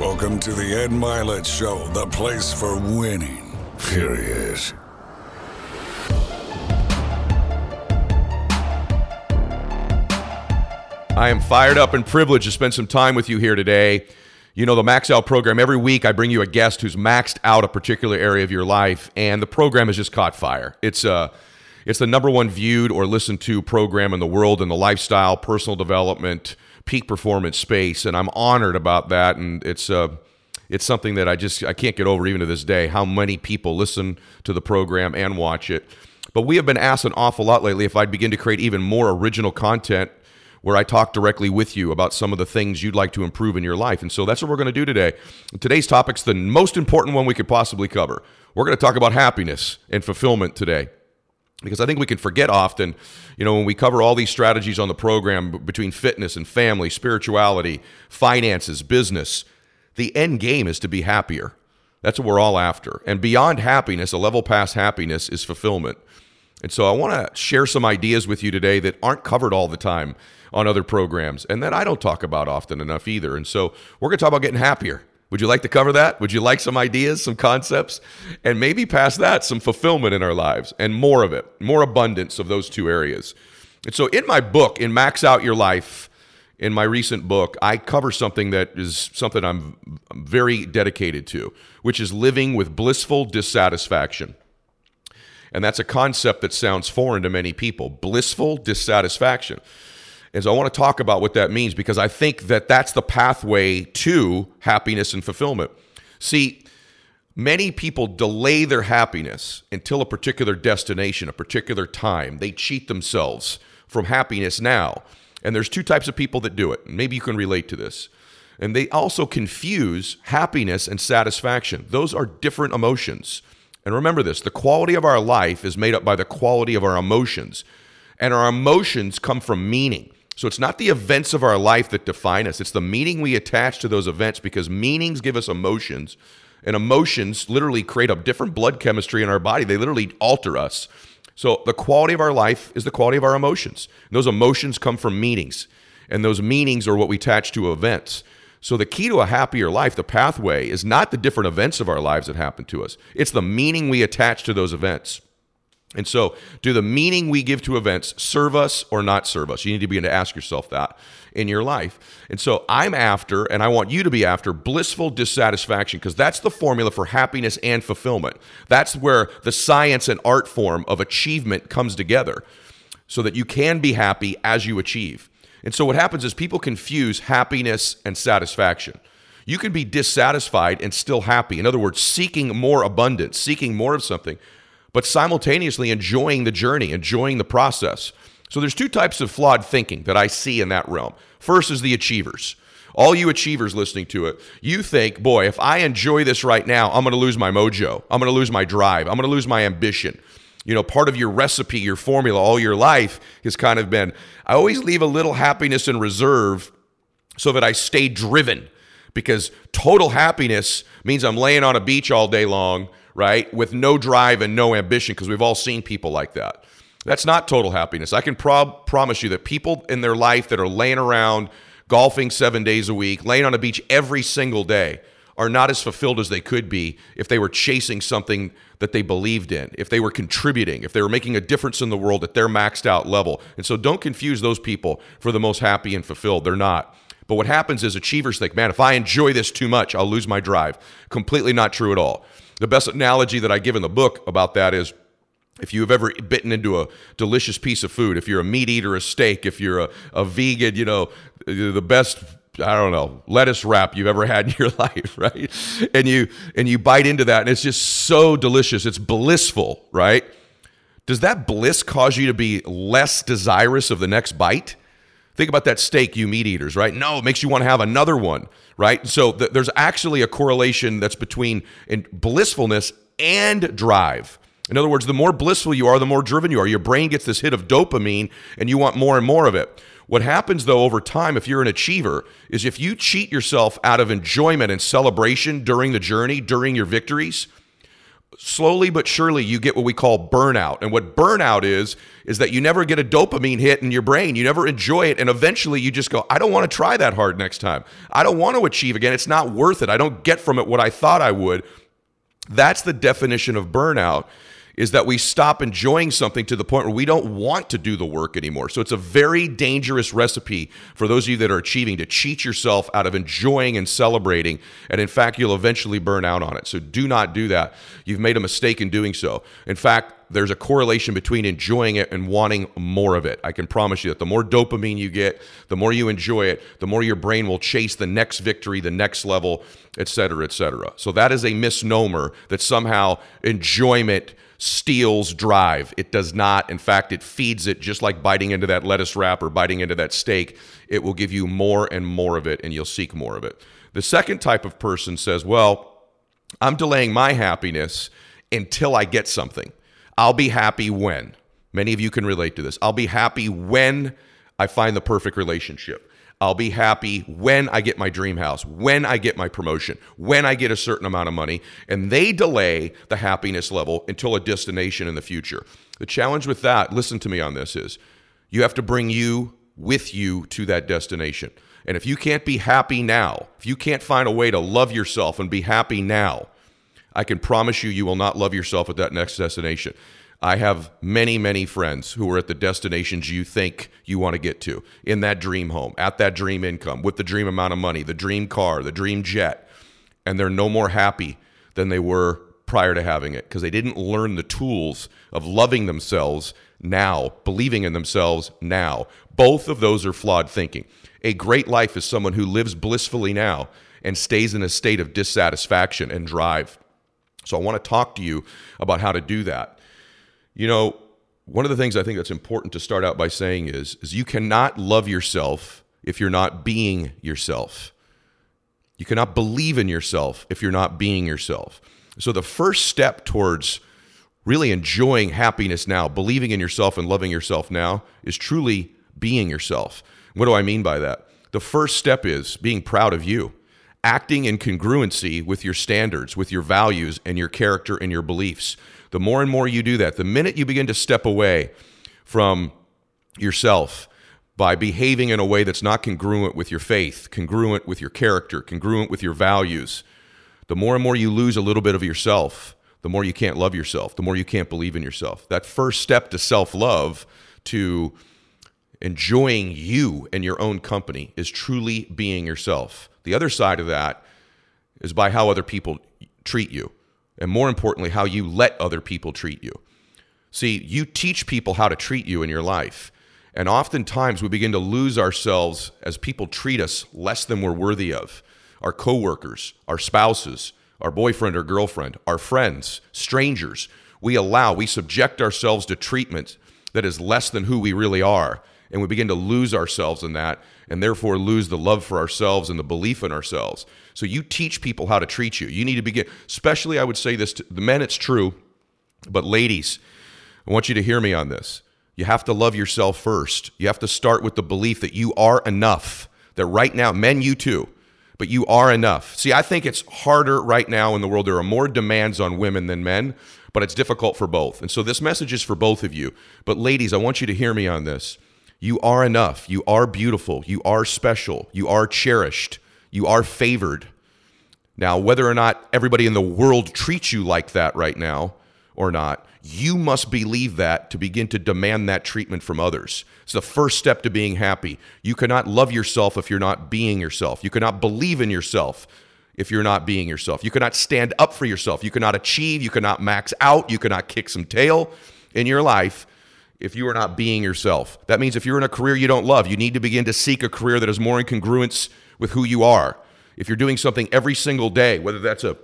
Welcome to the Ed Mylett Show, the place for winning. Here he is. I am fired up and privileged to spend some time with you here today. You know, the Max Out program, every week I bring you a guest who's maxed out a particular area of your life, and the program has just caught fire. It's, uh, it's the number one viewed or listened to program in the world in the lifestyle, personal development, peak performance space, and I'm honored about that. And it's, uh, it's something that I just I can't get over even to this day how many people listen to the program and watch it. But we have been asked an awful lot lately if I'd begin to create even more original content where I talk directly with you about some of the things you'd like to improve in your life. And so that's what we're going to do today. Today's topic's the most important one we could possibly cover. We're going to talk about happiness and fulfillment today. Because I think we can forget often, you know, when we cover all these strategies on the program between fitness and family, spirituality, finances, business, the end game is to be happier. That's what we're all after. And beyond happiness, a level past happiness is fulfillment. And so I want to share some ideas with you today that aren't covered all the time on other programs and that I don't talk about often enough either. And so we're going to talk about getting happier. Would you like to cover that? Would you like some ideas, some concepts, and maybe past that, some fulfillment in our lives and more of it, more abundance of those two areas? And so in my book, in Max Out Your Life, in my recent book, I cover something that is something I'm very dedicated to, which is living with blissful dissatisfaction. And that's a concept that sounds foreign to many people blissful dissatisfaction. So I want to talk about what that means because I think that that's the pathway to happiness and fulfillment. See, many people delay their happiness until a particular destination, a particular time. They cheat themselves from happiness now. And there's two types of people that do it. Maybe you can relate to this. And they also confuse happiness and satisfaction. Those are different emotions. And remember this the quality of our life is made up by the quality of our emotions. And our emotions come from meaning. So it's not the events of our life that define us, it's the meaning we attach to those events because meanings give us emotions. And emotions literally create a different blood chemistry in our body. They literally alter us. So the quality of our life is the quality of our emotions. And those emotions come from meanings. And those meanings are what we attach to events. So the key to a happier life, the pathway, is not the different events of our lives that happen to us. It's the meaning we attach to those events. And so, do the meaning we give to events serve us or not serve us? You need to begin to ask yourself that in your life. And so, I'm after, and I want you to be after, blissful dissatisfaction, because that's the formula for happiness and fulfillment. That's where the science and art form of achievement comes together so that you can be happy as you achieve. And so, what happens is people confuse happiness and satisfaction. You can be dissatisfied and still happy. In other words, seeking more abundance, seeking more of something but simultaneously enjoying the journey, enjoying the process. So there's two types of flawed thinking that I see in that realm. First is the achievers. All you achievers listening to it, you think, boy, if I enjoy this right now, I'm going to lose my mojo. I'm going to lose my drive. I'm going to lose my ambition. You know, part of your recipe, your formula all your life has kind of been I always leave a little happiness in reserve so that I stay driven because total happiness means I'm laying on a beach all day long right? With no drive and no ambition, because we've all seen people like that. That's not total happiness. I can prob- promise you that people in their life that are laying around, golfing seven days a week, laying on a beach every single day, are not as fulfilled as they could be if they were chasing something that they believed in, if they were contributing, if they were making a difference in the world at their maxed out level. And so don't confuse those people for the most happy and fulfilled. They're not. But what happens is achievers think, man, if I enjoy this too much, I'll lose my drive. Completely not true at all. The best analogy that I give in the book about that is if you've ever bitten into a delicious piece of food, if you're a meat eater, a steak, if you're a, a vegan, you know, the best I don't know, lettuce wrap you've ever had in your life, right? And you and you bite into that and it's just so delicious. It's blissful, right? Does that bliss cause you to be less desirous of the next bite? Think about that steak, you meat eaters, right? No, it makes you want to have another one, right? So th- there's actually a correlation that's between blissfulness and drive. In other words, the more blissful you are, the more driven you are. Your brain gets this hit of dopamine and you want more and more of it. What happens though over time, if you're an achiever, is if you cheat yourself out of enjoyment and celebration during the journey, during your victories, slowly but surely you get what we call burnout. And what burnout is, is that you never get a dopamine hit in your brain. You never enjoy it. And eventually you just go, I don't want to try that hard next time. I don't want to achieve again. It's not worth it. I don't get from it what I thought I would. That's the definition of burnout is that we stop enjoying something to the point where we don't want to do the work anymore. So it's a very dangerous recipe for those of you that are achieving to cheat yourself out of enjoying and celebrating. And in fact, you'll eventually burn out on it. So do not do that. You've made a mistake in doing so. In fact, there's a correlation between enjoying it and wanting more of it. I can promise you that the more dopamine you get, the more you enjoy it, the more your brain will chase the next victory, the next level, et cetera, et cetera. So that is a misnomer that somehow enjoyment steals drive. It does not. In fact, it feeds it just like biting into that lettuce wrap or biting into that steak. It will give you more and more of it, and you'll seek more of it. The second type of person says, Well, I'm delaying my happiness until I get something. I'll be happy when. Many of you can relate to this. I'll be happy when I find the perfect relationship. I'll be happy when I get my dream house, when I get my promotion, when I get a certain amount of money. And they delay the happiness level until a destination in the future. The challenge with that, listen to me on this, is you have to bring you with you to that destination. And if you can't be happy now, if you can't find a way to love yourself and be happy now, I can promise you, you will not love yourself at that next destination. I have many, many friends who are at the destinations you think you want to get to in that dream home, at that dream income, with the dream amount of money, the dream car, the dream jet, and they're no more happy than they were prior to having it because they didn't learn the tools of loving themselves now, believing in themselves now. Both of those are flawed thinking. A great life is someone who lives blissfully now and stays in a state of dissatisfaction and drive. So I want to talk to you about how to do that. You know, one of the things I think that's important to start out by saying is, is you cannot love yourself if you're not being yourself. You cannot believe in yourself if you're not being yourself. So the first step towards really enjoying happiness now, believing in yourself and loving yourself now, is truly being yourself. What do I mean by that? The first step is being proud of you, acting in congruency with your standards, with your values, and your character and your beliefs. The more and more you do that, the minute you begin to step away from yourself by behaving in a way that's not congruent with your faith, congruent with your character, congruent with your values, the more and more you lose a little bit of yourself, the more you can't love yourself, the more you can't believe in yourself. That first step to self love, to enjoying you and your own company, is truly being yourself. The other side of that is by how other people treat you and more importantly, how you let other people treat you. See, you teach people how to treat you in your life. And oftentimes we begin to lose ourselves as people treat us less than we're worthy of. Our coworkers, our spouses, our boyfriend or girlfriend, our friends, strangers. We allow, we subject ourselves to treatment that is less than who we really are. And we begin to lose ourselves in that and therefore lose the love for ourselves and the belief in ourselves. So you teach people how to treat you. You need to begin, especially I would say this to the men, it's true, but ladies, I want you to hear me on this. You have to love yourself first. You have to start with the belief that you are enough, that right now, men, you too, but you are enough. See, I think it's harder right now in the world. There are more demands on women than men, but it's difficult for both. And so this message is for both of you. But ladies, I want you to hear me on this. You are enough. You are beautiful. You are special. You are cherished. You are favored. Now, whether or not everybody in the world treats you like that right now or not, you must believe that to begin to demand that treatment from others. It's the first step to being happy. You cannot love yourself if you're not being yourself. You cannot believe in yourself if you're not being yourself. You cannot stand up for yourself. You cannot achieve. You cannot max out. You cannot kick some tail in your life if you are not being yourself. That means if you're in a career you don't love, you need to begin to seek a career that is more in congruence with who you are. If you're doing something every single day, whether that's a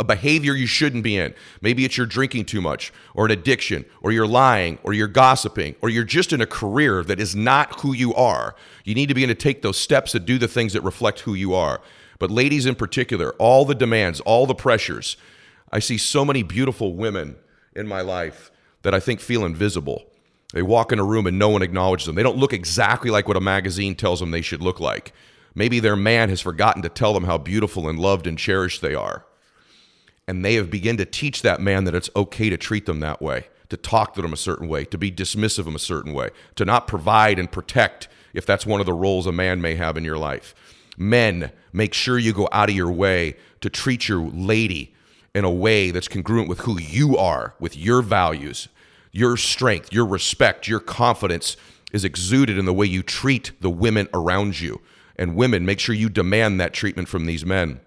a behavior you shouldn't be in. Maybe it's you're drinking too much, or an addiction, or you're lying, or you're gossiping, or you're just in a career that is not who you are. You need to begin to take those steps to do the things that reflect who you are. But, ladies in particular, all the demands, all the pressures, I see so many beautiful women in my life that I think feel invisible. They walk in a room and no one acknowledges them. They don't look exactly like what a magazine tells them they should look like. Maybe their man has forgotten to tell them how beautiful and loved and cherished they are. and they have begun to teach that man that it's okay to treat them that way, to talk to them a certain way, to be dismissive of them a certain way, to not provide and protect if that's one of the roles a man may have in your life. Men, make sure you go out of your way to treat your lady in a way that's congruent with who you are, with your values, your strength, your respect, your confidence is exuded in the way you treat the women around you. And women, make sure you demand that treatment from these men.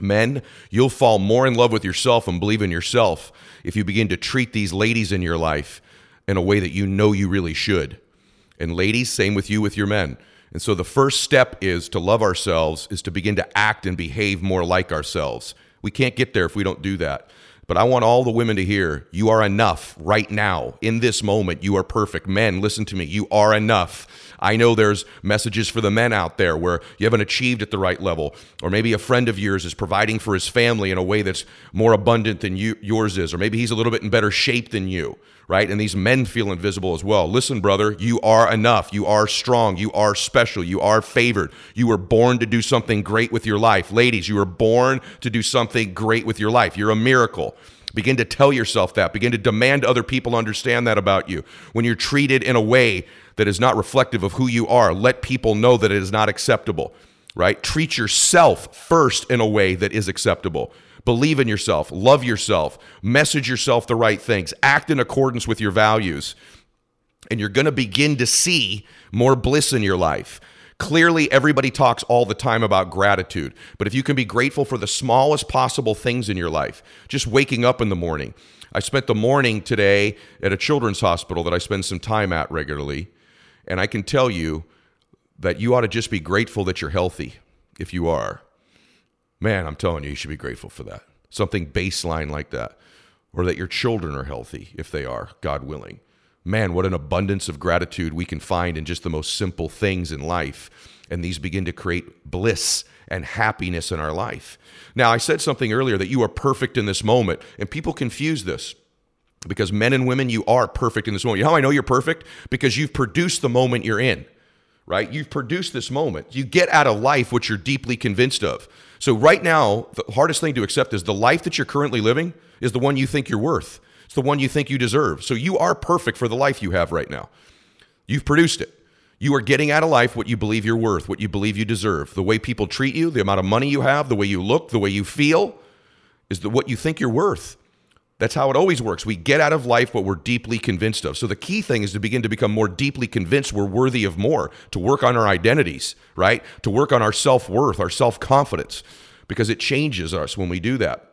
Men, you'll fall more in love with yourself and believe in yourself if you begin to treat these ladies in your life in a way that you know you really should. And ladies, same with you with your men. And so the first step is to love ourselves, is to begin to act and behave more like ourselves. We can't get there if we don't do that. But I want all the women to hear you are enough right now. In this moment, you are perfect. Men, listen to me. You are enough. I know there's messages for the men out there where you haven't achieved at the right level, or maybe a friend of yours is providing for his family in a way that's more abundant than you, yours is, or maybe he's a little bit in better shape than you, right? And these men feel invisible as well. Listen, brother, you are enough. You are strong. You are special. You are favored. You were born to do something great with your life. Ladies, you were born to do something great with your life. You're a miracle. Begin to tell yourself that. Begin to demand other people understand that about you. When you're treated in a way that is not reflective of who you are, let people know that it is not acceptable, right? Treat yourself first in a way that is acceptable. Believe in yourself, love yourself, message yourself the right things, act in accordance with your values. And you're going to begin to see more bliss in your life. Clearly, everybody talks all the time about gratitude, but if you can be grateful for the smallest possible things in your life, just waking up in the morning. I spent the morning today at a children's hospital that I spend some time at regularly, and I can tell you that you ought to just be grateful that you're healthy if you are. Man, I'm telling you, you should be grateful for that. Something baseline like that. Or that your children are healthy if they are, God willing man, what an abundance of gratitude we can find in just the most simple things in life. And these begin to create bliss and happiness in our life. Now, I said something earlier that you are perfect in this moment, and people confuse this because men and women, you are perfect in this moment. You know how I know you're perfect? Because you've produced the moment you're in, right? You've produced this moment. You get out of life what you're deeply convinced of. So, right now, the hardest thing to accept is the life that you're currently living is the one you think you're worth. It's the one you think you deserve. So you are perfect for the life you have right now. You've produced it. You are getting out of life what you believe you're worth, what you believe you deserve. The way people treat you, the amount of money you have, the way you look, the way you feel is the, what you think you're worth. That's how it always works. We get out of life what we're deeply convinced of. So the key thing is to begin to become more deeply convinced we're worthy of more, to work on our identities, right? To work on our self worth, our self confidence, because it changes us when we do that.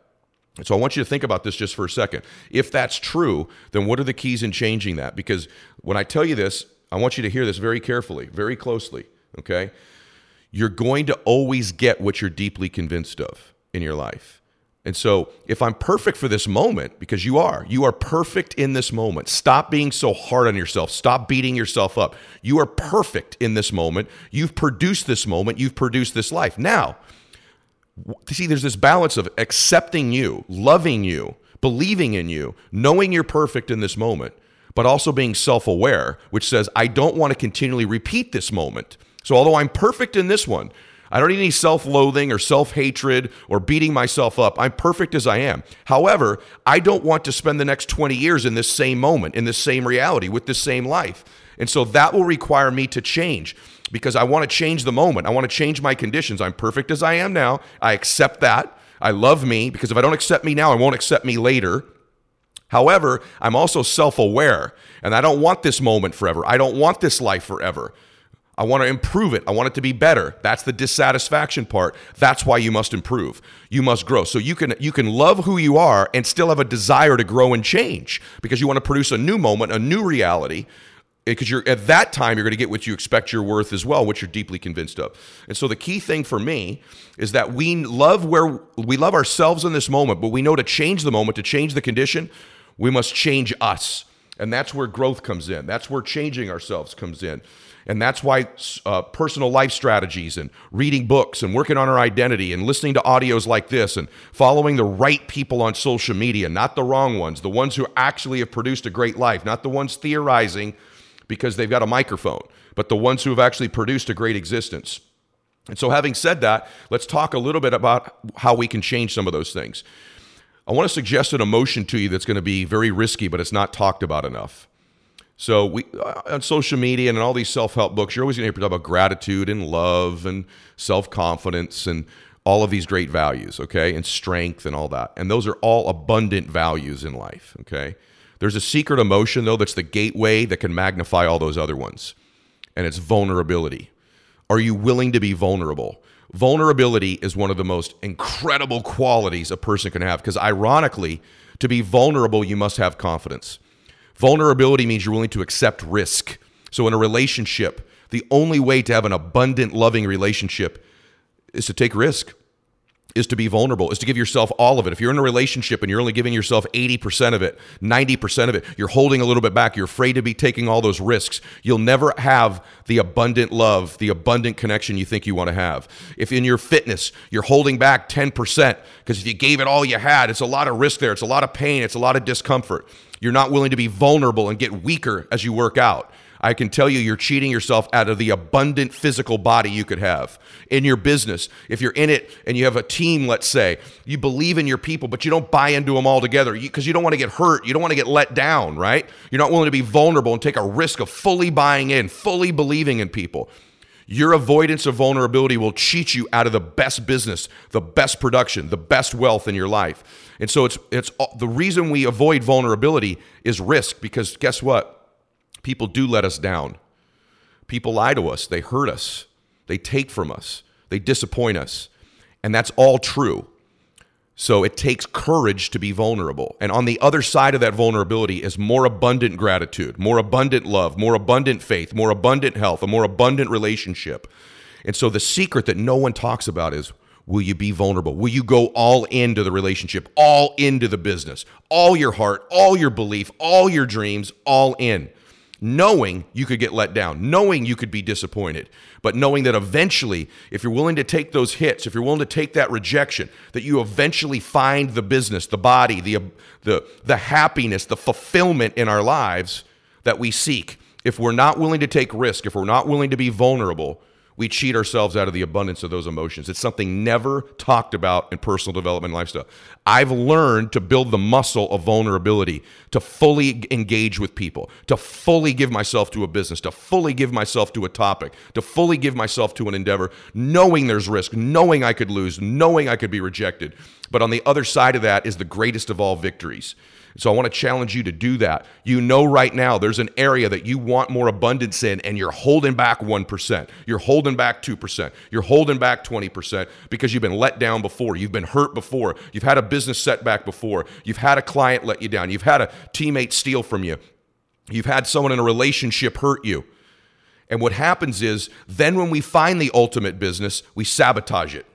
So I want you to think about this just for a second. If that's true, then what are the keys in changing that? Because when I tell you this, I want you to hear this very carefully, very closely, okay? You're going to always get what you're deeply convinced of in your life. And so, if I'm perfect for this moment, because you are, you are perfect in this moment. Stop being so hard on yourself. Stop beating yourself up. You are perfect in this moment. You've produced this moment. You've produced this life. Now, see, there's this balance of accepting you, loving you, believing in you, knowing you're perfect in this moment, but also being self aware, which says, I don't want to continually repeat this moment. So, although I'm perfect in this one, I don't need any self loathing or self hatred or beating myself up. I'm perfect as I am. However, I don't want to spend the next 20 years in this same moment, in this same reality, with this same life. And so that will require me to change because I want to change the moment. I want to change my conditions. I'm perfect as I am now. I accept that. I love me because if I don't accept me now, I won't accept me later. However, I'm also self aware and I don't want this moment forever. I don't want this life forever. I want to improve it. I want it to be better. That's the dissatisfaction part. That's why you must improve. You must grow. So you can you can love who you are and still have a desire to grow and change because you want to produce a new moment, a new reality because you're at that time you're going to get what you expect you're worth as well what you're deeply convinced of. And so the key thing for me is that we love where we love ourselves in this moment but we know to change the moment to change the condition we must change us. And that's where growth comes in. That's where changing ourselves comes in. And that's why uh, personal life strategies and reading books and working on our identity and listening to audios like this and following the right people on social media, not the wrong ones, the ones who actually have produced a great life, not the ones theorizing because they've got a microphone, but the ones who have actually produced a great existence. And so, having said that, let's talk a little bit about how we can change some of those things. I want to suggest an emotion to you that's going to be very risky, but it's not talked about enough. So we uh, on social media and in all these self-help books, you're always going to hear people talk about gratitude and love and self-confidence and all of these great values, okay, and strength and all that. And those are all abundant values in life, okay. There's a secret emotion though that's the gateway that can magnify all those other ones, and it's vulnerability. Are you willing to be vulnerable? Vulnerability is one of the most incredible qualities a person can have because, ironically, to be vulnerable, you must have confidence. Vulnerability means you're willing to accept risk. So, in a relationship, the only way to have an abundant, loving relationship is to take risk is to be vulnerable, is to give yourself all of it. If you're in a relationship and you're only giving yourself 80% of it, 90% of it, you're holding a little bit back, you're afraid to be taking all those risks, you'll never have the abundant love, the abundant connection you think you want to have. If in your fitness, you're holding back 10%, because if you gave it all you had, it's a lot of risk there, it's a lot of pain, it's a lot of discomfort. You're not willing to be vulnerable and get weaker as you work out. I can tell you you're cheating yourself out of the abundant physical body you could have in your business. If you're in it and you have a team, let's say, you believe in your people, but you don't buy into them all together because you, you don't want to get hurt. You don't want to get let down, right? You're not willing to be vulnerable and take a risk of fully buying in, fully believing in people. Your avoidance of vulnerability will cheat you out of the best business, the best production, the best wealth in your life. And so it's it's the reason we avoid vulnerability is risk because guess what? People do let us down. People lie to us, they hurt us, they take from us, they disappoint us. And that's all true. So it takes courage to be vulnerable. And on the other side of that vulnerability is more abundant gratitude, more abundant love, more abundant faith, more abundant health, a more abundant relationship. And so the secret that no one talks about is will you be vulnerable? Will you go all into the relationship, all into the business, all your heart, all your belief, all your dreams, all in? Knowing you could get let down, knowing you could be disappointed, but knowing that eventually, if you're willing to take those hits, if you're willing to take that rejection, that you eventually find the business, the body, the, the, the happiness, the fulfillment in our lives that we seek. If we're not willing to take risk, if we're not willing to be vulnerable, we cheat ourselves out of the abundance of those emotions. It's something never talked about in personal development lifestyle. I've learned to build the muscle of vulnerability, to fully engage with people, to fully give myself to a business, to fully give myself to a topic, to fully give myself to an endeavor, knowing there's risk, knowing I could lose, knowing I could be rejected. But on the other side of that is the greatest of all victories. So I want to challenge you to do that. You know right now there's an area that you want more abundance in and you're holding back 1%. You're holding back 2%. You're holding back 20% because you've been let down before. You've been hurt before. You've had a business setback before. You've had a client let you down. You've had a teammate steal from you. You've had someone in a relationship hurt you. And what happens is then when we find the ultimate business, we sabotage it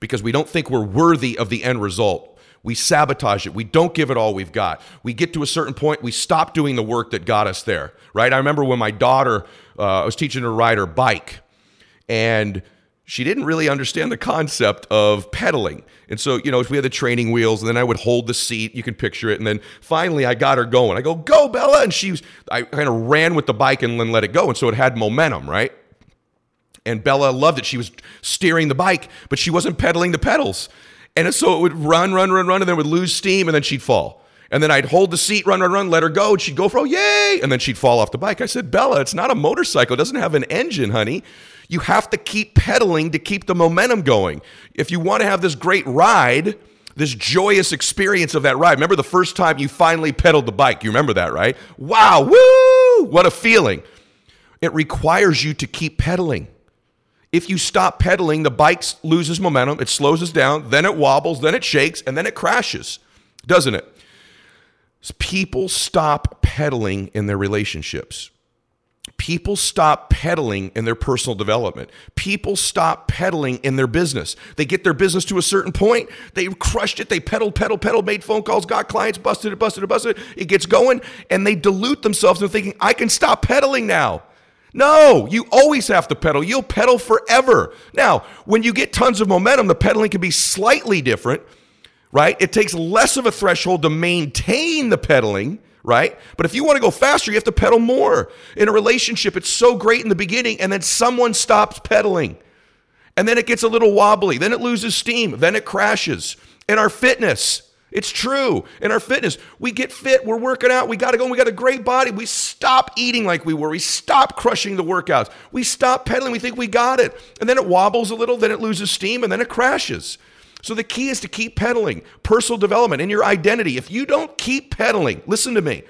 because we don't think we're worthy of the end result. We sabotage it. We don't give it all we've got. We get to a certain point, we stop doing the work that got us there, right? I remember when my daughter, uh, I was teaching her to ride her bike, and she didn't really understand the concept of pedaling. And so, you know, we had the training wheels, and then I would hold the seat. You can picture it. And then finally, I got her going. I go, go, Bella. And she was, I kind of ran with the bike and then let it go. And so it had momentum, right? And Bella loved it. She was steering the bike, but she wasn't pedaling the pedals. And so it would run, run, run, run, and then would lose steam, and then she'd fall. And then I'd hold the seat, run, run, run, let her go. And she'd go for, oh, yay. And then she'd fall off the bike. I said, Bella, it's not a motorcycle. It doesn't have an engine, honey. You have to keep pedaling to keep the momentum going. If you want to have this great ride, this joyous experience of that ride. Remember the first time you finally pedaled the bike? You remember that, right? Wow, woo! What a feeling. It requires you to keep pedaling. If you stop pedaling, the bike loses momentum, it slows us down, then it wobbles, then it shakes, and then it crashes, doesn't it? People stop pedaling in their relationships. People stop pedaling in their personal development. People stop pedaling in their business. They get their business to a certain point. They crushed it. They pedaled, pedaled, pedaled, made phone calls, got clients, busted it, busted it, busted it. It gets going, and they dilute themselves and thinking, I can stop pedaling now. No, you always have to pedal. You'll pedal forever. Now, when you get tons of momentum, the pedaling can be slightly different, right? It takes less of a threshold to maintain the pedaling, right? But if you want to go faster, you have to pedal more. In a relationship, it's so great in the beginning, and then someone stops pedaling. And then it gets a little wobbly. Then it loses steam. Then it crashes. In our fitness, It's true. In our fitness, we get fit, we're working out, we got to go, we got a great body. We stop eating like we were. We stop crushing the workouts. We stop pedaling. We think we got it. And then it wobbles a little, then it loses steam, and then it crashes. So the key is to keep pedaling. Personal development in your identity. If you don't keep pedaling, listen to me.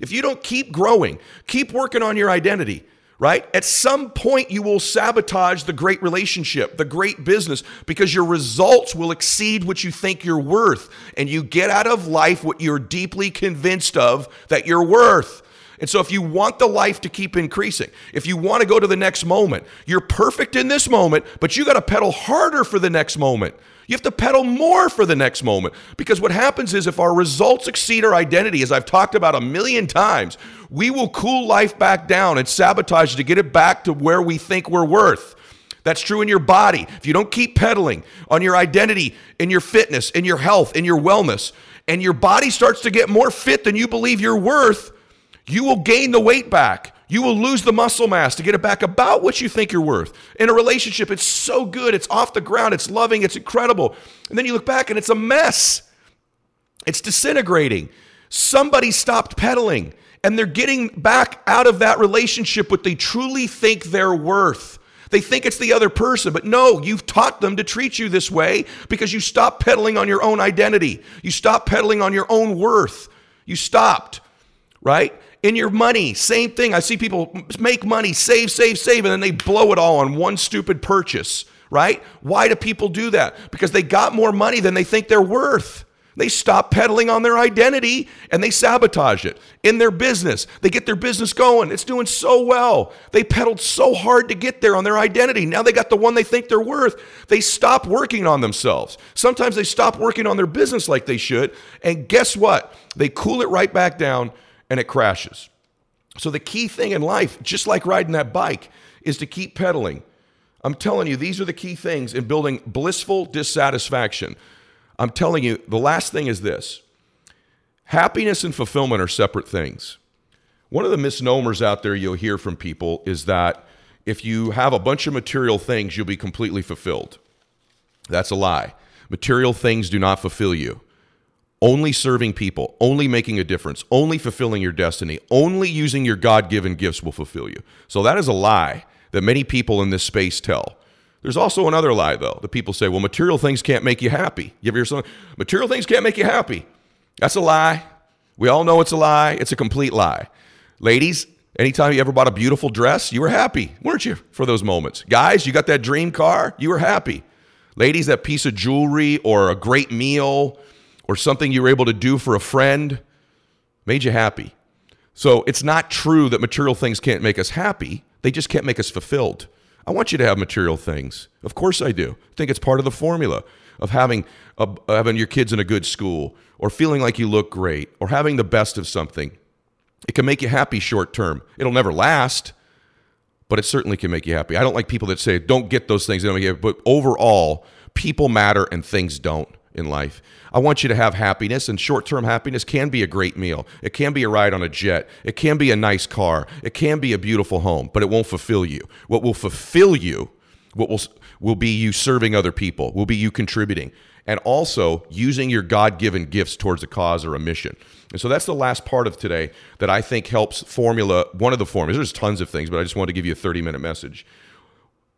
If you don't keep growing, keep working on your identity, right? At some point, you will sabotage the great relationship, the great business, because your results will exceed what you think you're worth. And you get out of life what you're deeply convinced of that you're worth. And so, if you want the life to keep increasing, if you want to go to the next moment, you're perfect in this moment, but you got to pedal harder for the next moment. You have to pedal more for the next moment. Because what happens is if our results exceed our identity, as I've talked about a million times, we will cool life back down and sabotage to get it back to where we think we're worth. That's true in your body. If you don't keep pedaling on your identity, in your fitness, in your health, in your wellness, and your body starts to get more fit than you believe you're worth, you will gain the weight back. You will lose the muscle mass to get it back about what you think you're worth. In a relationship, it's so good, it's off the ground, it's loving, it's incredible. And then you look back and it's a mess. It's disintegrating. Somebody stopped pedaling and they're getting back out of that relationship what they truly think they're worth. They think it's the other person, but no, you've taught them to treat you this way because you stopped pedaling on your own identity. You stopped pedaling on your own worth. You stopped, right? In your money, same thing. I see people make money, save, save, save, and then they blow it all on one stupid purchase, right? Why do people do that? Because they got more money than they think they're worth. They stop peddling on their identity and they sabotage it in their business. They get their business going. It's doing so well. They pedaled so hard to get there on their identity. Now they got the one they think they're worth. They stop working on themselves. Sometimes they stop working on their business like they should. And guess what? They cool it right back down and it crashes. So, the key thing in life, just like riding that bike, is to keep pedaling. I'm telling you, these are the key things in building blissful dissatisfaction. I'm telling you, the last thing is this happiness and fulfillment are separate things. One of the misnomers out there you'll hear from people is that if you have a bunch of material things, you'll be completely fulfilled. That's a lie. Material things do not fulfill you only serving people, only making a difference, only fulfilling your destiny, only using your God given gifts will fulfill you. So that is a lie that many people in this space tell. There's also another lie, though. The people say, well, material things can't make you happy. You ever hear something? Material things can't make you happy. That's a lie. We all know it's a lie. It's a complete lie. Ladies, anytime you ever bought a beautiful dress, you were happy, weren't you, for those moments? Guys, you got that dream car, you were happy. Ladies, that piece of jewelry or a great meal or something you were able to do for a friend made you happy. So it's not true that material things can't make us happy, they just can't make us fulfilled. I want you to have material things. Of course I do. I think it's part of the formula of having a, having your kids in a good school or feeling like you look great or having the best of something. It can make you happy short term. It'll never last, but it certainly can make you happy. I don't like people that say don't get those things, but overall, people matter and things don't in life. I want you to have happiness, and short term happiness can be a great meal. It can be a ride on a jet. It can be a nice car. It can be a beautiful home, but it won't fulfill you. What will fulfill you, what will, will be you serving other people, will be you contributing, and also using your God given gifts towards a cause or a mission. And so that's the last part of today that I think helps formula one of the formulas. There's tons of things, but I just want to give you a 30 minute message.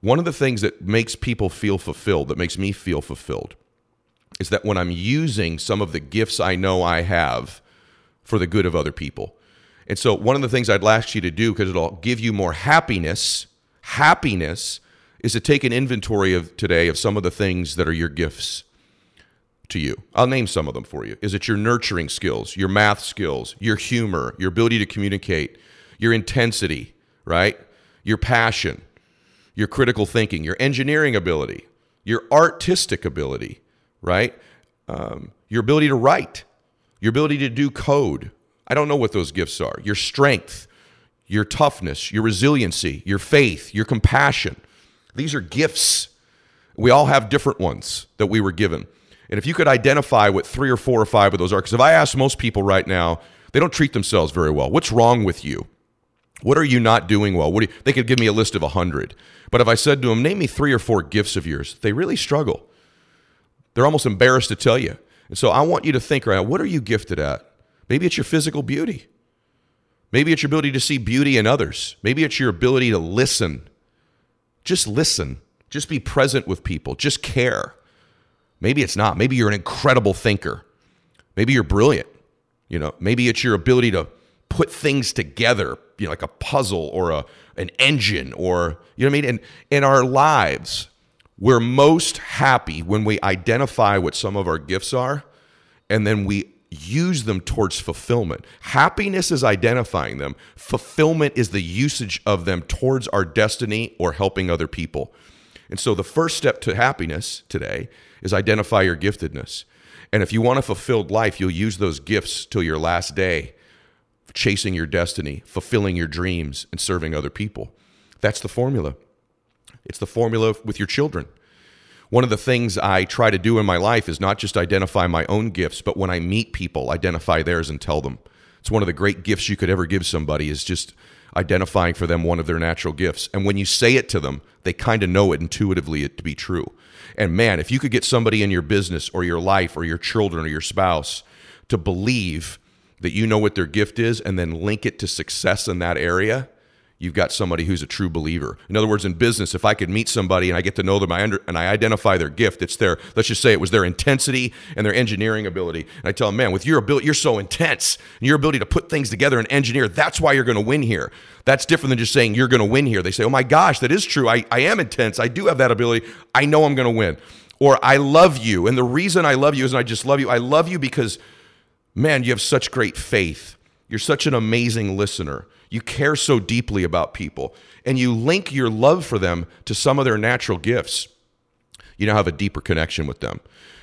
One of the things that makes people feel fulfilled, that makes me feel fulfilled, is that when I'm using some of the gifts I know I have for the good of other people. And so, one of the things I'd ask you to do, because it'll give you more happiness, happiness is to take an inventory of today of some of the things that are your gifts to you. I'll name some of them for you. Is it your nurturing skills, your math skills, your humor, your ability to communicate, your intensity, right? Your passion, your critical thinking, your engineering ability, your artistic ability, right? Um, your ability to write, your ability to do code. I don't know what those gifts are. Your strength, your toughness, your resiliency, your faith, your compassion. These are gifts. We all have different ones that we were given. And if you could identify what three or four or five of those are, because if I ask most people right now, they don't treat themselves very well. What's wrong with you? What are you not doing well? What do you, they could give me a list of a hundred. But if I said to them, name me three or four gifts of yours, they really struggle. They're almost embarrassed to tell you. And so I want you to think right what are you gifted at? Maybe it's your physical beauty. Maybe it's your ability to see beauty in others. Maybe it's your ability to listen. Just listen. Just be present with people. Just care. Maybe it's not. Maybe you're an incredible thinker. Maybe you're brilliant. You know, maybe it's your ability to put things together, you know, like a puzzle or a an engine or you know what I mean? And in our lives, we're most happy when we identify what some of our gifts are and then we use them towards fulfillment. Happiness is identifying them, fulfillment is the usage of them towards our destiny or helping other people. And so the first step to happiness today is identify your giftedness. And if you want a fulfilled life, you'll use those gifts till your last day, chasing your destiny, fulfilling your dreams, and serving other people. That's the formula. It's the formula with your children. One of the things I try to do in my life is not just identify my own gifts, but when I meet people, identify theirs and tell them. It's one of the great gifts you could ever give somebody is just identifying for them one of their natural gifts. And when you say it to them, they kind of know it intuitively to be true. And man, if you could get somebody in your business or your life or your children or your spouse to believe that you know what their gift is and then link it to success in that area, you've got somebody who's a true believer. In other words, in business, if I could meet somebody and I get to know them I and I identify their gift, it's their, let's just say it was their intensity and their engineering ability. And I tell them, man, with your ability, you're so intense and your ability to put things together and engineer, that's why you're going to win here. That's different than just saying you're going to win here. They say, oh my gosh, that is true. I, I am intense. I do have that ability. I know I'm going to win. Or I love you. And the reason I love you isn't I just love you. I love you because, man, you have such great faith. You're such an amazing listener. You care so deeply about people, and you link your love for them to some of their natural gifts. You now have a deeper connection with them.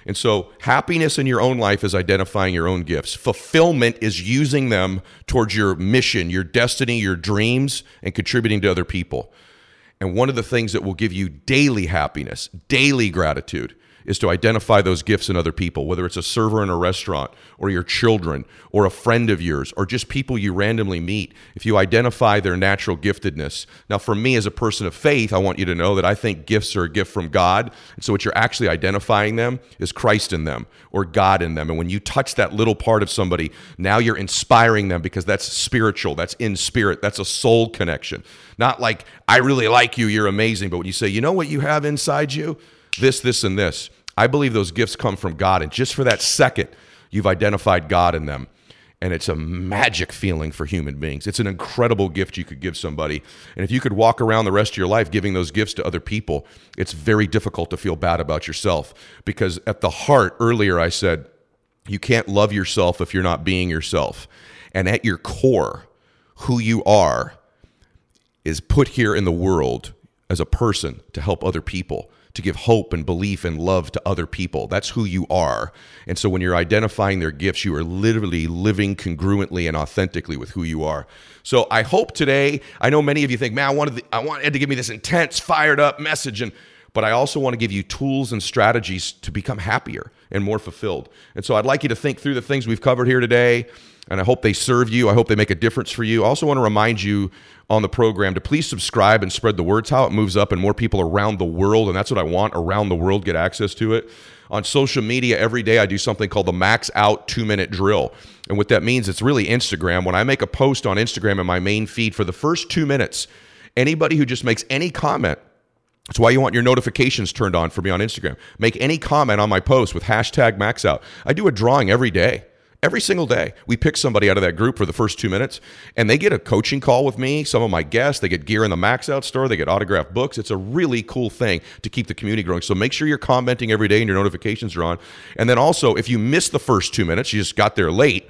And so, happiness in your own life is identifying your own gifts. Fulfillment is using them towards your mission, your destiny, your dreams, and contributing to other people. And one of the things that will give you daily happiness, daily gratitude, is to identify those gifts in other people, whether it's a server in a restaurant or your children or a friend of yours or just people you randomly meet. If you identify their natural giftedness. Now, for me as a person of faith, I want you to know that I think gifts are a gift from God. And so what you're actually identifying them is Christ in them or God in them. And when you touch that little part of somebody, now you're inspiring them because that's spiritual, that's in spirit, that's a soul connection. Not like, I really like you, you're amazing. But when you say, you know what you have inside you? this, this, and this. I believe those gifts come from God. And just for that second, you've identified God in them. And it's a magic feeling for human beings. It's an incredible gift you could give somebody. And if you could walk around the rest of your life giving those gifts to other people, it's very difficult to feel bad about yourself. Because at the heart, earlier I said, you can't love yourself if you're not being yourself. And at your core, who you are is put here in the world as a person to help other people to give hope and belief and love to other people. That's who you are. And so when you're identifying their gifts, you are literally living congruently and authentically with who you are. So I hope today, I know many of you think, man, I wanted the, I want Ed to give me this intense, fired up message and but I also want to give you tools and strategies to become happier and more fulfilled. And so I'd like you to think through the things we've covered here today and I hope they serve you. I hope they make a difference for you. I also want to remind you on the program to please subscribe and spread the word. It's how it moves up and more people around the world, and that's what I want around the world get access to it. On social media, every day I do something called the Max Out Two Minute Drill. And what that means, it's really Instagram. When I make a post on Instagram in my main feed for the first two minutes, anybody who just makes any comment, that's why you want your notifications turned on for me on Instagram. Make any comment on my post with hashtag max out. I do a drawing every day. Every single day, we pick somebody out of that group for the first two minutes, and they get a coaching call with me. Some of my guests, they get gear in the Max Out store, they get autographed books. It's a really cool thing to keep the community growing. So make sure you're commenting every day and your notifications are on. And then also, if you miss the first two minutes, you just got there late.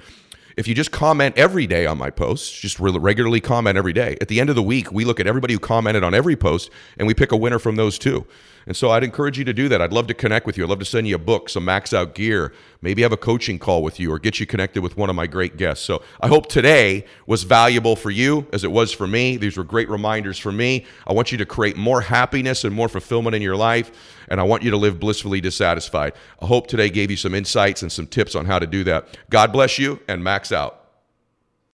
If you just comment every day on my posts, just regularly comment every day. At the end of the week, we look at everybody who commented on every post and we pick a winner from those two. And so I'd encourage you to do that. I'd love to connect with you. I'd love to send you a book, some max out gear, maybe have a coaching call with you or get you connected with one of my great guests. So I hope today was valuable for you as it was for me. These were great reminders for me. I want you to create more happiness and more fulfillment in your life, and I want you to live blissfully dissatisfied. I hope today gave you some insights and some tips on how to do that. God bless you and max out.